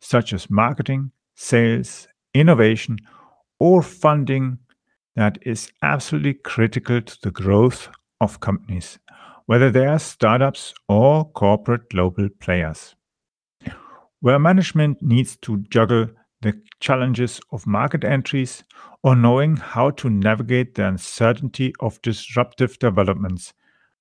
such as marketing, sales, innovation, or funding that is absolutely critical to the growth of companies, whether they are startups or corporate global players. Where management needs to juggle the challenges of market entries or knowing how to navigate the uncertainty of disruptive developments,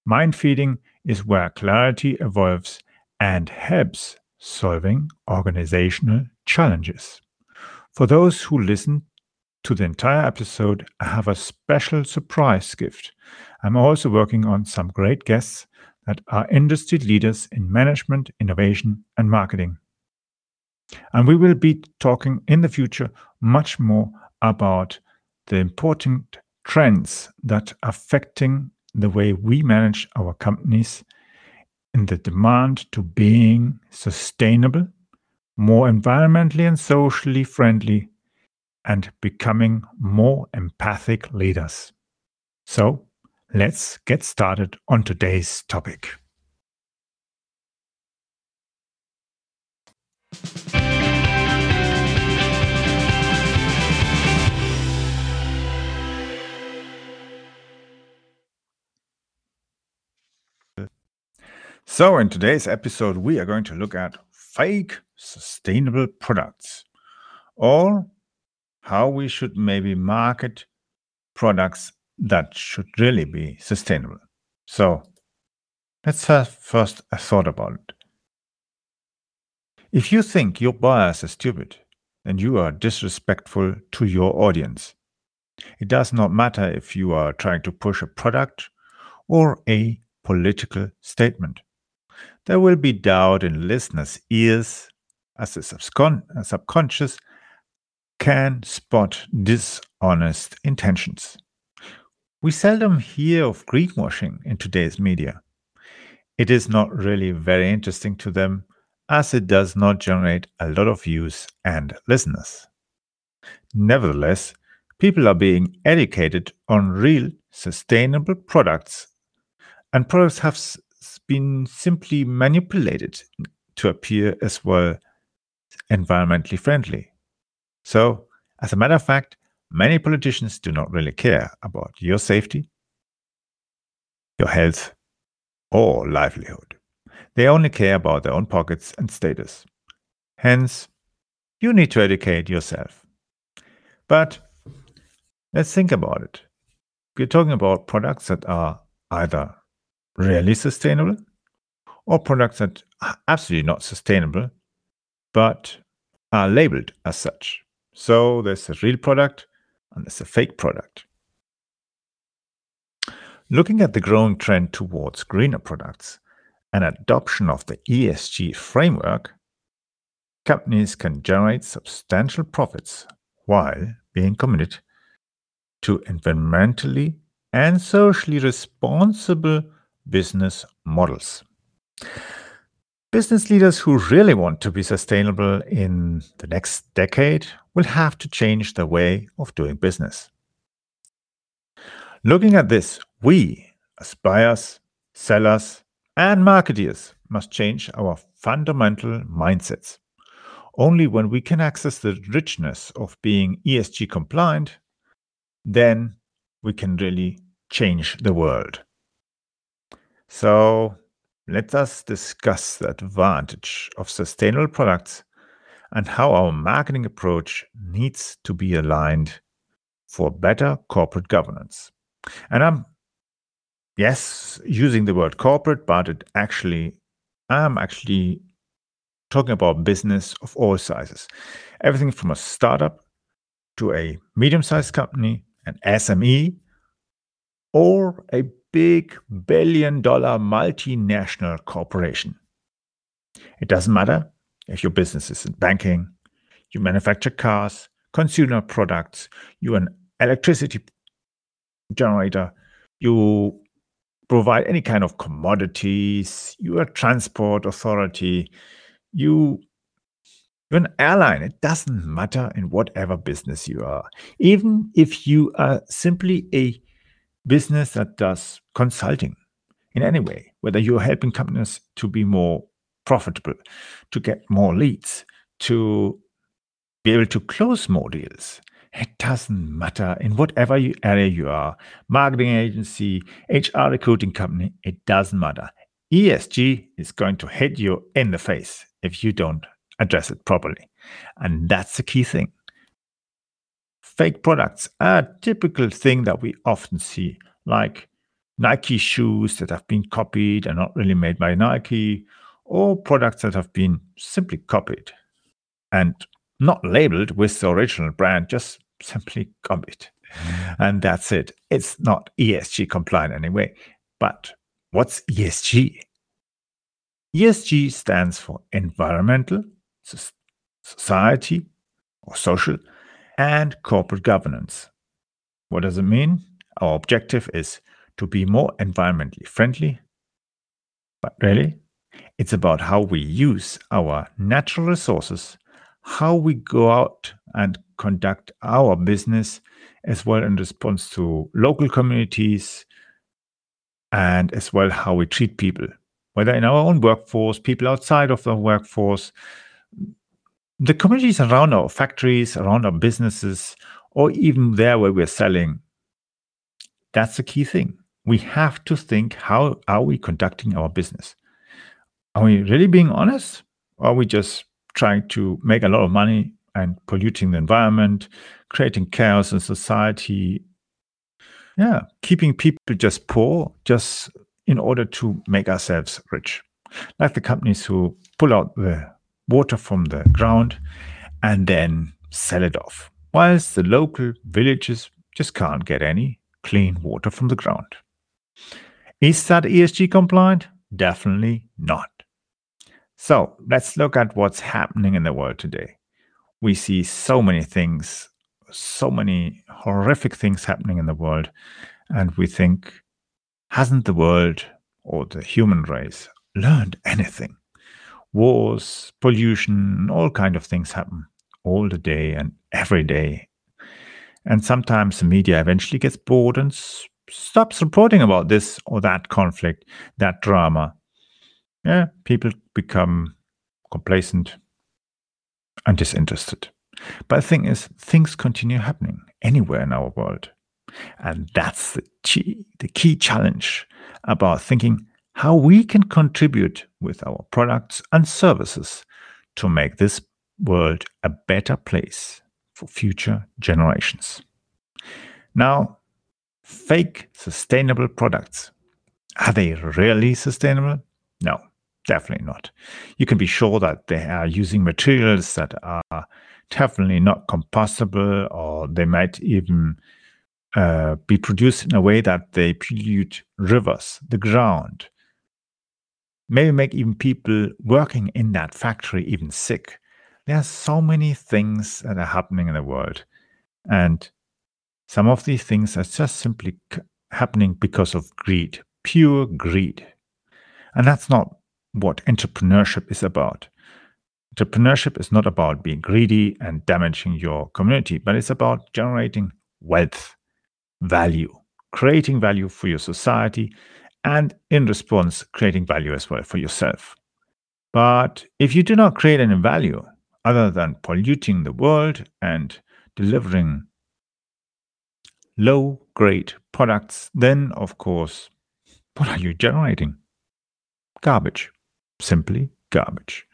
mind feeding is where clarity evolves and helps solving organizational challenges. For those who listen to the entire episode, I have a special surprise gift. I'm also working on some great guests that are industry leaders in management, innovation, and marketing. And we will be talking in the future much more about the important trends that affecting the way we manage our companies in the demand to being sustainable, more environmentally and socially friendly, and becoming more empathic leaders. So, let's get started on today's topic. So, in today's episode, we are going to look at fake sustainable products or how we should maybe market products that should really be sustainable. So, let's have first a thought about it. If you think your buyers are stupid, then you are disrespectful to your audience. It does not matter if you are trying to push a product or a political statement. There will be doubt in listeners' ears as the subconscious can spot dishonest intentions. We seldom hear of greenwashing in today's media. It is not really very interesting to them as it does not generate a lot of views and listeners. Nevertheless, people are being educated on real sustainable products, and products have been simply manipulated to appear as well environmentally friendly. So, as a matter of fact, many politicians do not really care about your safety, your health, or livelihood. They only care about their own pockets and status. Hence, you need to educate yourself. But let's think about it. We're talking about products that are either really sustainable or products that are absolutely not sustainable but are labeled as such. So there's a real product and there's a fake product. Looking at the growing trend towards greener products and adoption of the ESG framework, companies can generate substantial profits while being committed to environmentally and socially responsible business models. Business leaders who really want to be sustainable in the next decade will have to change their way of doing business. Looking at this, we, as buyers, sellers, and marketeers, must change our fundamental mindsets. Only when we can access the richness of being ESG compliant, then we can really change the world. So let us discuss the advantage of sustainable products and how our marketing approach needs to be aligned for better corporate governance. And I'm, yes, using the word corporate, but it actually, I'm actually talking about business of all sizes. Everything from a startup to a medium sized company, an SME, or a big billion dollar multinational corporation. It doesn't matter if your business is in banking, You manufacture cars, consumer products, you're an electricity generator, you provide any kind of commodities, you're a transport authority, you you're an airline. It doesn't matter in whatever business you are. Even if you are simply a business that does consulting in any way, whether you're helping companies to be more profitable, to get more leads, to be able to close more deals. It doesn't matter in whatever area you are marketing agency, HR recruiting company, it doesn't matter. ESG is going to hit you in the face if you don't address it properly. And that's the key thing. Fake products are a typical thing that we often see, like Nike shoes that have been copied and not really made by Nike, or products that have been simply copied and not labeled with the original brand, just simply copied. Mm. And that's it. It's not ESG compliant anyway. But what's ESG? ESG stands for environmental, society, or social, and corporate governance. What does it mean? Our objective is to be more environmentally friendly. But really, it's about how we use our natural resources, how we go out and conduct our business, as well in response to local communities, and as well how we treat people, whether in our own workforce, people outside of the workforce, the communities around our factories, around our businesses, or even there where we're selling. That's the key thing. We have to think how are we conducting our business? Are we really being honest? Or are we just trying to make a lot of money and polluting the environment, creating chaos in society? Yeah, keeping people just poor just in order to make ourselves rich. Like the companies who pull out the water from the ground and then sell it off, whilst the local villages just can't get any clean water from the ground. Is that ESG compliant? Definitely not. So let's look at what's happening in the world today. We see so many things, so many horrific things happening in the world, and we think, hasn't the world or the human race learned anything? wars, pollution, all kind of things happen all the day and every day. And sometimes the media eventually gets bored and stops reporting about this or that conflict, that drama. Yeah, people become complacent and disinterested. But the thing is, things continue happening anywhere in our world. And that's the key, the key challenge about thinking how we can contribute with our products and services to make this world a better place for future generations. Now, fake sustainable products. Are they really sustainable? No, definitely not. You can be sure that they are using materials that are definitely not compostable, or they might even uh, be produced in a way that they pollute rivers, the ground, maybe make even people working in that factory even sick. There are so many things that are happening in the world. And some of these things are just simply happening because of greed, pure greed. And that's not what entrepreneurship is about. Entrepreneurship is not about being greedy and damaging your community, but it's about generating wealth, value, creating value for your society, and in response, creating value as well for yourself. But if you do not create any value other than polluting the world and delivering low grade products, then of course, what are you generating? Garbage. Simply garbage.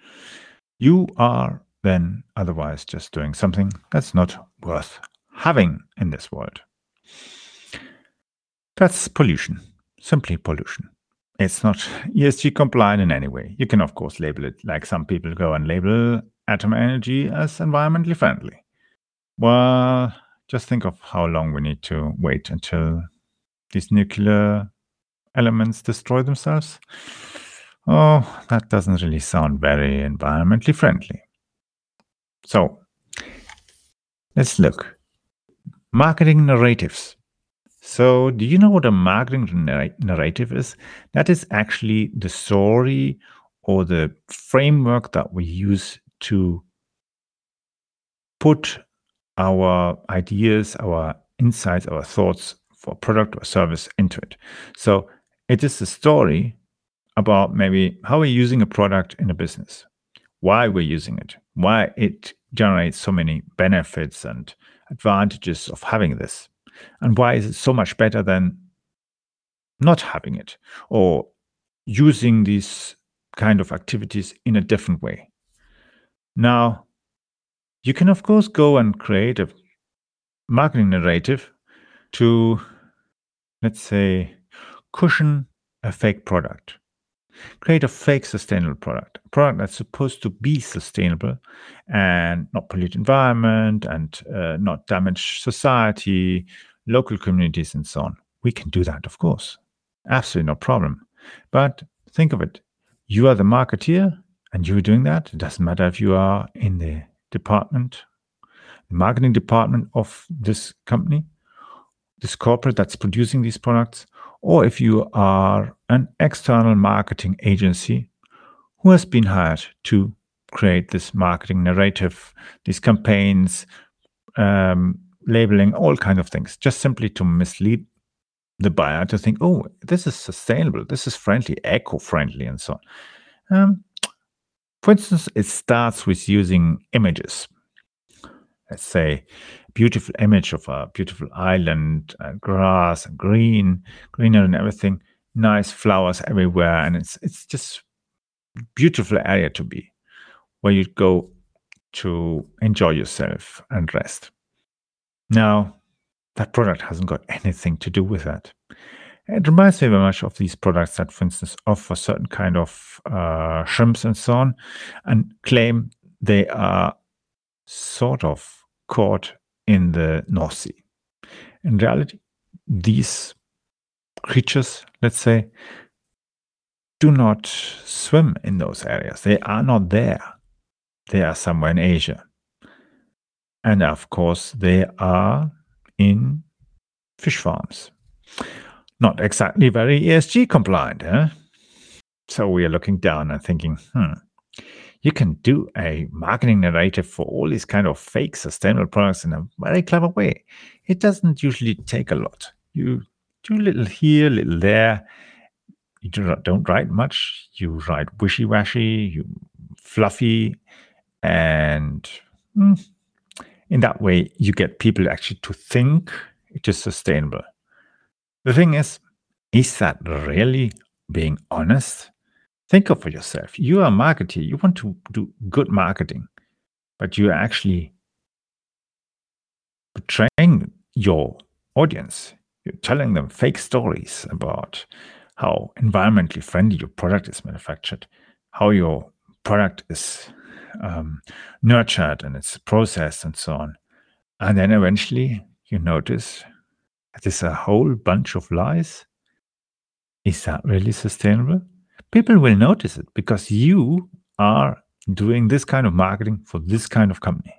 You are then otherwise just doing something that's not worth having in this world. That's pollution simply pollution. It's not ESG compliant in any way. You can, of course, label it like some people go and label atom energy as environmentally friendly. Well, just think of how long we need to wait until these nuclear elements destroy themselves. Oh, that doesn't really sound very environmentally friendly. So, Let's look. Marketing narratives. So, do you know what a marketing narrative is? That is actually the story or the framework that we use to put our ideas, our insights, our thoughts for product or service into it. So, it is a story about maybe how we're using a product in a business, why we're using it, why it generates so many benefits and advantages of having this and why is it so much better than not having it or using these kind of activities in a different way? Now, you can, of course, go and create a marketing narrative to, let's say, cushion a fake product. Create a fake sustainable product, a product that's supposed to be sustainable and not pollute environment and uh, not damage society, local communities, and so on. We can do that, of course. Absolutely no problem. But think of it. You are the marketeer and you're doing that. It doesn't matter if you are in the department, marketing department of this company, this corporate that's producing these products, or if you are an external marketing agency who has been hired to create this marketing narrative, these campaigns, um, labeling, all kind of things, just simply to mislead the buyer to think, oh, this is sustainable, this is friendly, eco-friendly, and so on. Um, for instance, it starts with using images. Let's say, beautiful image of a beautiful island, uh, grass and green, greener and everything, nice flowers everywhere, and it's it's just beautiful area to be, where you go to enjoy yourself and rest. Now, that product hasn't got anything to do with that. It reminds me very much of these products that, for instance, offer certain kind of uh, shrimps and so on, and claim they are sort of caught in the North Sea. In reality, these creatures, let's say, do not swim in those areas. They are not there. They are somewhere in Asia. And of course, they are in fish farms. Not exactly very ESG compliant, eh? So we are looking down and thinking, hmm, you can do a marketing narrative for all these kind of fake sustainable products in a very clever way. It doesn't usually take a lot. You do little here, little there. You do not, don't write much. You write wishy-washy, you fluffy, and hmm, in that way, you get people actually to think it is sustainable. The thing is, is that really being honest? Think of it yourself. You are a marketer. You want to do good marketing, but you are actually betraying your audience. You're telling them fake stories about how environmentally friendly your product is manufactured, how your product is um, nurtured and it's processed and so on. And then eventually you notice there's a whole bunch of lies. Is that really sustainable? People will notice it because you are doing this kind of marketing for this kind of company.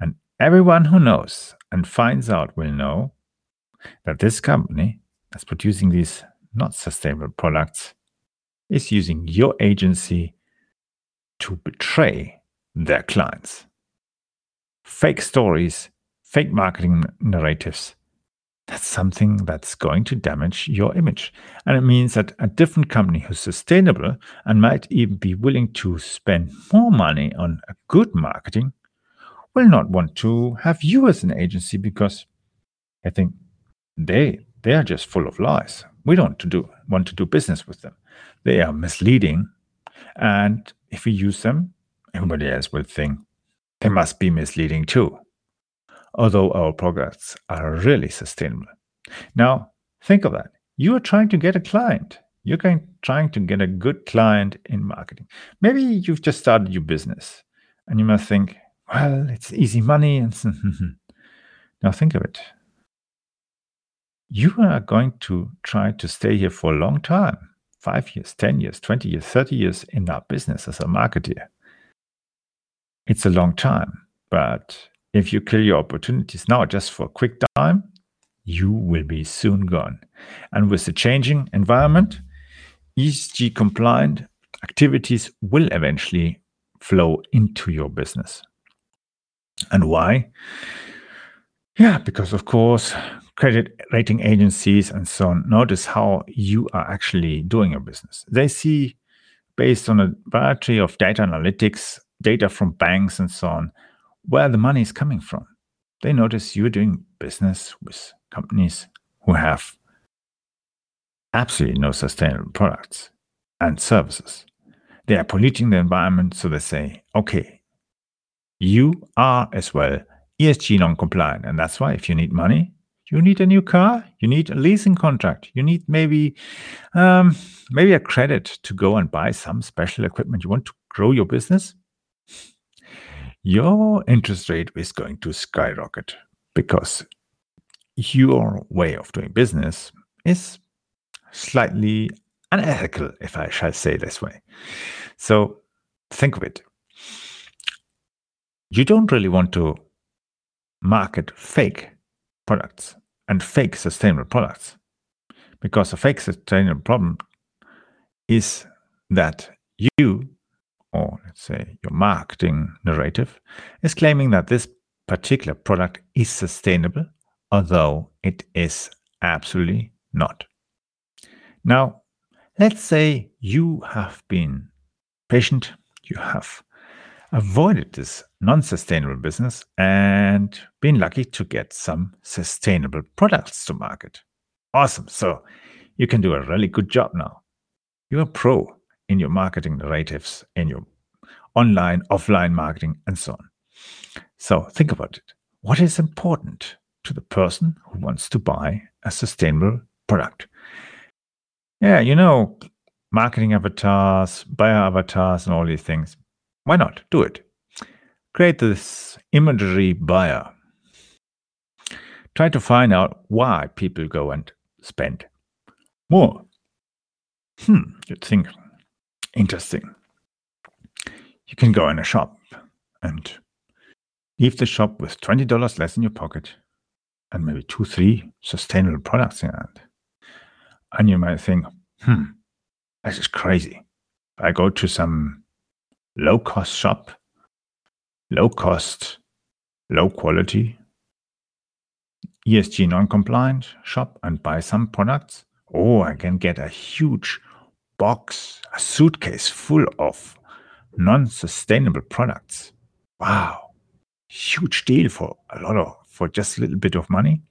And everyone who knows and finds out will know that this company that's producing these not sustainable products is using your agency to betray their clients. Fake stories, fake marketing narratives, that's something that's going to damage your image. And it means that a different company who's sustainable and might even be willing to spend more money on a good marketing will not want to have you as an agency because I think they they are just full of lies. We don't to do, want to do business with them. They are misleading. And if we use them, everybody else will think they must be misleading too although our products are really sustainable. Now, think of that. You are trying to get a client. You're trying to get a good client in marketing. Maybe you've just started your business and you must think, well, it's easy money. And now think of it. You are going to try to stay here for a long time five years, 10 years, 20 years, 30 years in that business as a marketer. It's a long time, but if you kill your opportunities now just for a quick time, you will be soon gone. And with the changing environment, ESG compliant activities will eventually flow into your business. And why? Yeah, because of course, credit rating agencies and so on notice how you are actually doing your business. They see, based on a variety of data analytics, data from banks and so on, where the money is coming from. They notice you're doing business with companies who have absolutely no sustainable products and services. They are polluting the environment, so they say, okay, you are as well ESG non compliant. And that's why if you need money, you need a new car, you need a leasing contract, you need maybe um, maybe a credit to go and buy some special equipment. You want to grow your business? Your interest rate is going to skyrocket because your way of doing business is slightly unethical, if I shall say this way. So think of it. You don't really want to market fake products and fake sustainable products because a fake sustainable problem is that you, or let's say your marketing narrative, is claiming that this particular product is sustainable, although it is absolutely not. Now, let's say you have been patient, you have avoided this non sustainable business and been lucky to get some sustainable products to market. Awesome. So you can do a really good job now. You're a pro in your marketing narratives, in your online, offline marketing, and so on. So think about it. What is important to the person who wants to buy a sustainable product? Yeah, you know, marketing avatars, buyer avatars, and all these things. Why not? Do it. Create this imagery buyer. Try to find out why people go and spend more. Hmm, you think interesting. You can go in a shop and leave the shop with $20 less in your pocket and maybe two, three sustainable products in hand. And you might think, hmm, this is crazy. I go to some low cost shop, low cost, low quality, ESG non compliant shop and buy some products. Oh, I can get a huge box, a suitcase full of non sustainable products. Wow, huge deal for a lot of, for just a little bit of money.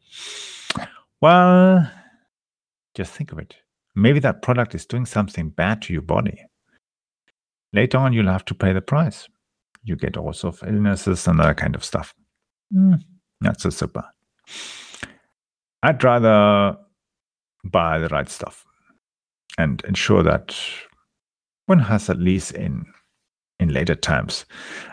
Well, just think of it. Maybe that product is doing something bad to your body. Later on, you'll have to pay the price. You get all sorts of illnesses and that kind of stuff. Mm, not so super. I'd rather buy the right stuff and ensure that one has at least in in later times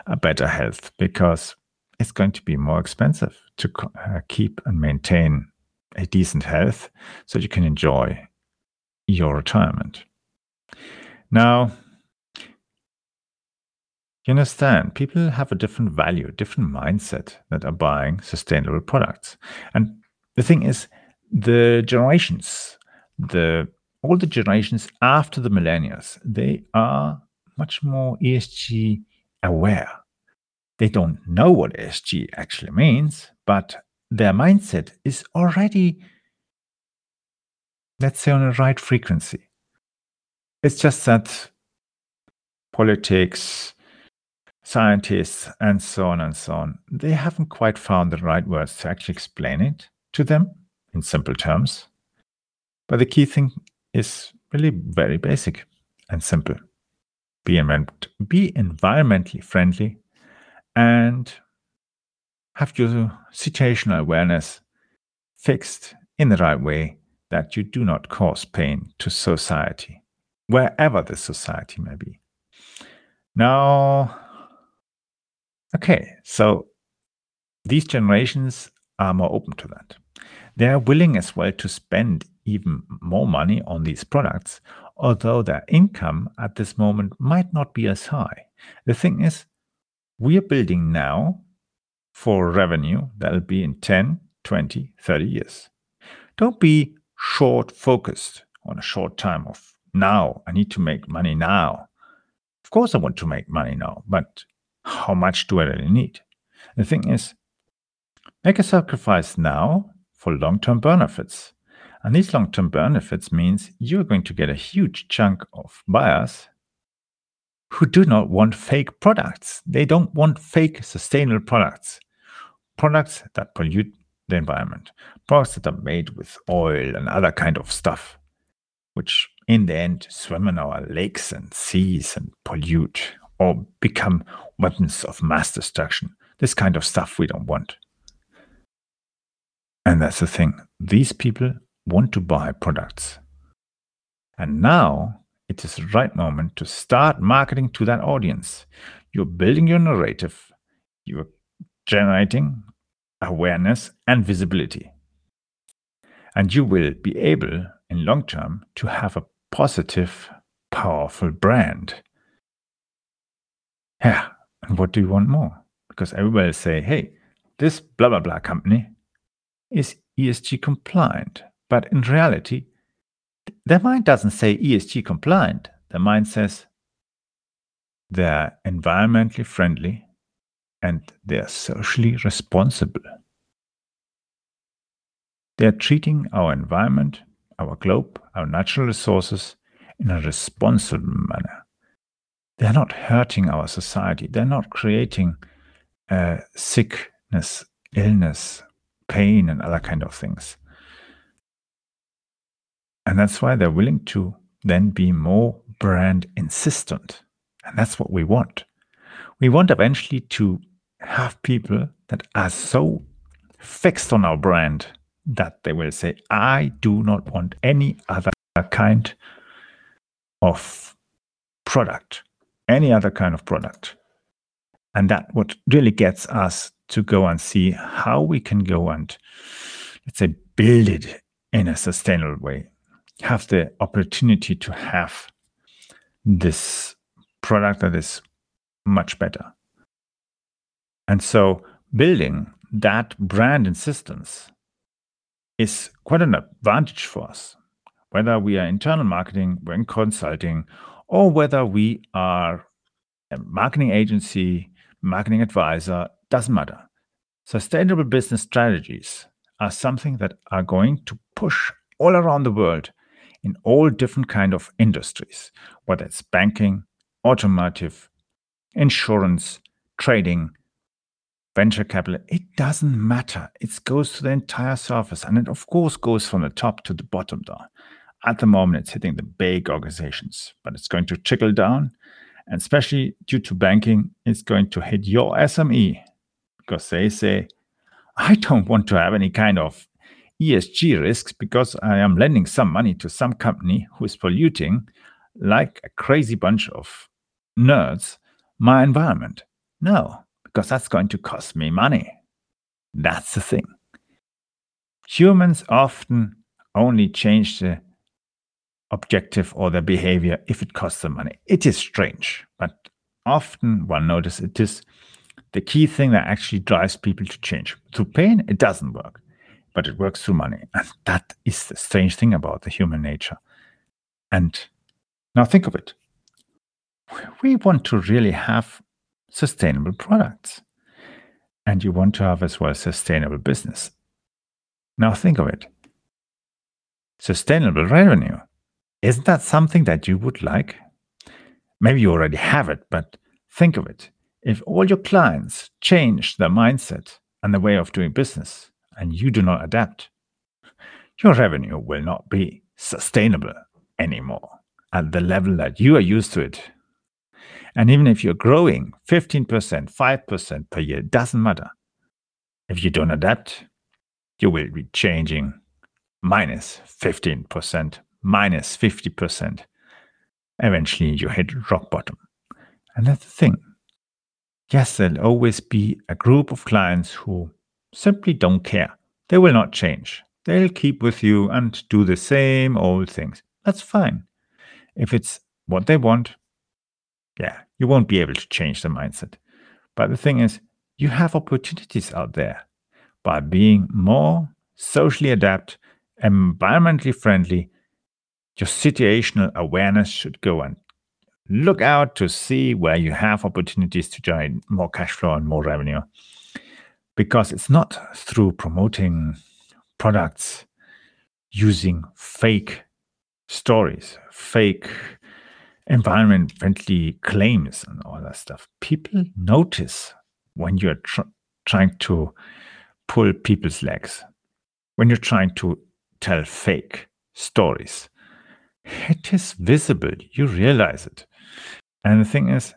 a better health because it's going to be more expensive to uh, keep and maintain a decent health so you can enjoy your retirement. Now, you understand, people have a different value, different mindset that are buying sustainable products. And the thing is, the generations, the all the generations after the millennia, they are much more ESG aware. They don't know what ESG actually means, but their mindset is already let's say, on a right frequency. It's just that politics, scientists, and so on and so on, they haven't quite found the right words to actually explain it to them in simple terms. But the key thing is really very basic and simple. Be, env- be environmentally friendly and have your situational awareness fixed in the right way that you do not cause pain to society, wherever the society may be. Now, okay, so these generations are more open to that. They are willing as well to spend even more money on these products, although their income at this moment might not be as high. The thing is, we are building now for revenue that'll be in 10, 20, 30 years. Don't be short focused on a short time of now. I need to make money now. Of course, I want to make money now, but how much do I really need? The thing is, make a sacrifice now for long term benefits. And these long term benefits means you're going to get a huge chunk of buyers who do not want fake products. They don't want fake sustainable products. Products that pollute the environment. Products that are made with oil and other kind of stuff, which in the end swim in our lakes and seas and pollute or become weapons of mass destruction. This kind of stuff we don't want. And that's the thing. These people want to buy products. And now it is the right moment to start marketing to that audience. You're building your narrative, you're generating awareness and visibility. And you will be able, in long term, to have a positive, powerful brand. Yeah, and what do you want more? Because everybody say, hey, this blah blah blah company is ESG compliant. But in reality, their mind doesn't say ESG compliant. Their mind says they're environmentally friendly and they're socially responsible. They're treating our environment, our globe, our natural resources in a responsible manner. They're not hurting our society. They're not creating uh, sickness, illness, pain, and other kind of things. And that's why they're willing to then be more brand insistent. And that's what we want. We want eventually to have people that are so fixed on our brand that they will say, I do not want any other kind of product, any other kind of product. And that what really gets us to go and see how we can go and let's say build it in a sustainable way have the opportunity to have this product that is much better. And so building that brand insistence is quite an advantage for us. Whether we are internal marketing, we're in consulting, or whether we are a marketing agency, marketing advisor, doesn't matter. Sustainable business strategies are something that are going to push all around the world in all different kind of industries, whether it's banking, automotive, insurance, trading, venture capital, it doesn't matter. It goes to the entire surface. And it, of course, goes from the top to the bottom down. At the moment, it's hitting the big organizations, but it's going to trickle down. And especially due to banking, it's going to hit your SME because they say, I don't want to have any kind of ESG risks because I am lending some money to some company who is polluting like a crazy bunch of nerds my environment. No, because that's going to cost me money. That's the thing. Humans often only change the objective or their behavior if it costs them money. It is strange, but often one notices it is the key thing that actually drives people to change. Through pain, it doesn't work but it works through money. And that is the strange thing about the human nature. And now think of it. We want to really have sustainable products. And you want to have as well sustainable business. Now think of it. Sustainable revenue. Isn't that something that you would like? Maybe you already have it, but think of it. If all your clients change their mindset and the way of doing business, and you do not adapt, your revenue will not be sustainable anymore at the level that you are used to it. And even if you're growing 15%, 5% per year, doesn't matter. If you don't adapt, you will be changing minus 15%, minus 50%. Eventually, you hit rock bottom. And that's the thing. Yes, there'll always be a group of clients who simply don't care. They will not change. They'll keep with you and do the same old things. That's fine. If it's what they want, yeah, you won't be able to change the mindset. But the thing is, you have opportunities out there by being more socially adept, environmentally friendly. Your situational awareness should go and look out to see where you have opportunities to generate more cash flow and more revenue. Because it's not through promoting products using fake stories, fake environment friendly claims, and all that stuff. People notice when you're tr- trying to pull people's legs, when you're trying to tell fake stories. It is visible, you realize it. And the thing is,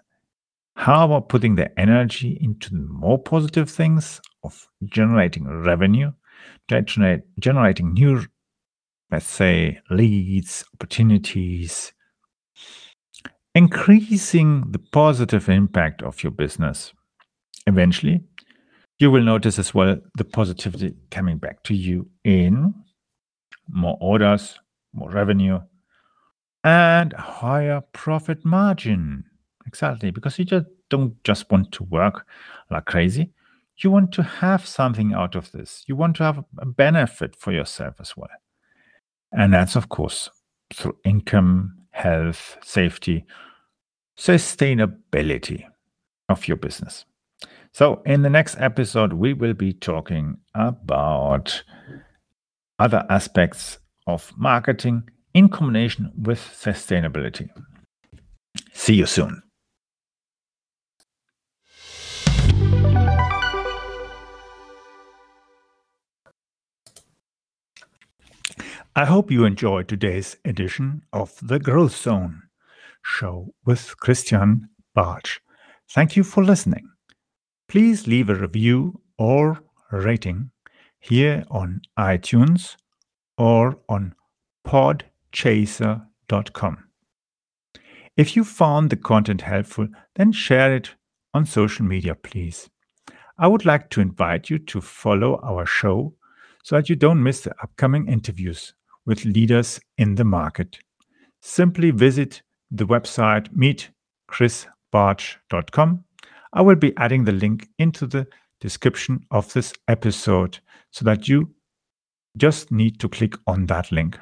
how about putting the energy into more positive things of generating revenue, generating new, let's say, leads, opportunities, increasing the positive impact of your business. Eventually, you will notice as well the positivity coming back to you in more orders, more revenue, and higher profit margin. Exactly, because you just don't just want to work like crazy. You want to have something out of this. You want to have a benefit for yourself as well. And that's, of course, through income, health, safety, sustainability of your business. So, in the next episode, we will be talking about other aspects of marketing in combination with sustainability. See you soon. I hope you enjoyed today's edition of the Growth Zone show with Christian Bartsch. Thank you for listening. Please leave a review or rating here on iTunes or on podchaser.com. If you found the content helpful, then share it on social media, please. I would like to invite you to follow our show so that you don't miss the upcoming interviews with leaders in the market. Simply visit the website meetchrisbartsch.com. I will be adding the link into the description of this episode so that you just need to click on that link.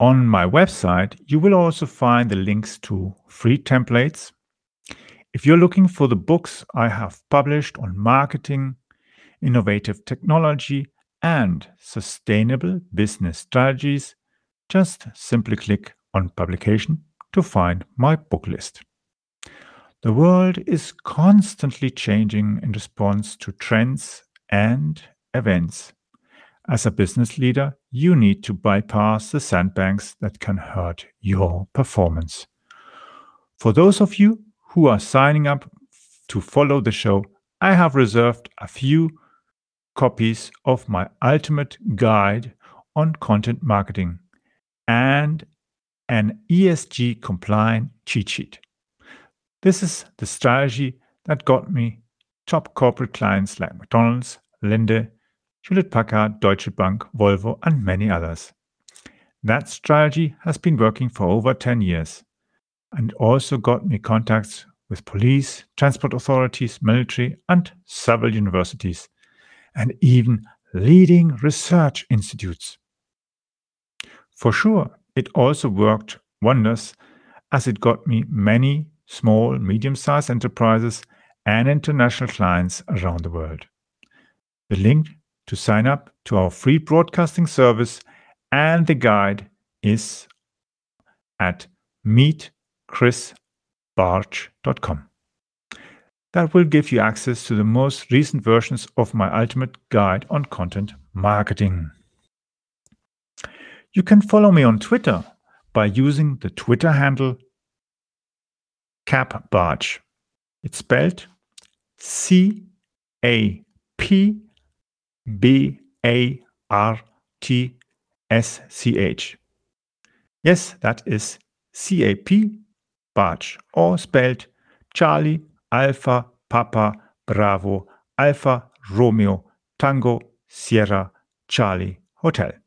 On my website, you will also find the links to free templates. If you're looking for the books I have published on marketing, innovative technology, and sustainable business strategies, just simply click on publication to find my book list. The world is constantly changing in response to trends and events. As a business leader, you need to bypass the sandbanks that can hurt your performance. For those of you who are signing up to follow the show, I have reserved a few copies of my ultimate guide on content marketing and an ESG compliant cheat sheet. This is the strategy that got me top corporate clients like McDonald's, Linde, Hewlett Packard, Deutsche Bank, Volvo, and many others. That strategy has been working for over 10 years and also got me contacts with police, transport authorities, military, and several universities and even leading research institutes. For sure, it also worked wonders as it got me many small, medium sized enterprises and international clients around the world. The link to sign up to our free broadcasting service and the guide is at meetchrisbartsch.com that will give you access to the most recent versions of my ultimate guide on content marketing. You can follow me on Twitter by using the Twitter handle capbartsch. It's spelled C A P B A R T S C H. Yes, that is C A P Bartsch, or spelled Charlie Alpha Papa Bravo Alpha Romeo Tango Sierra Charlie Hotel.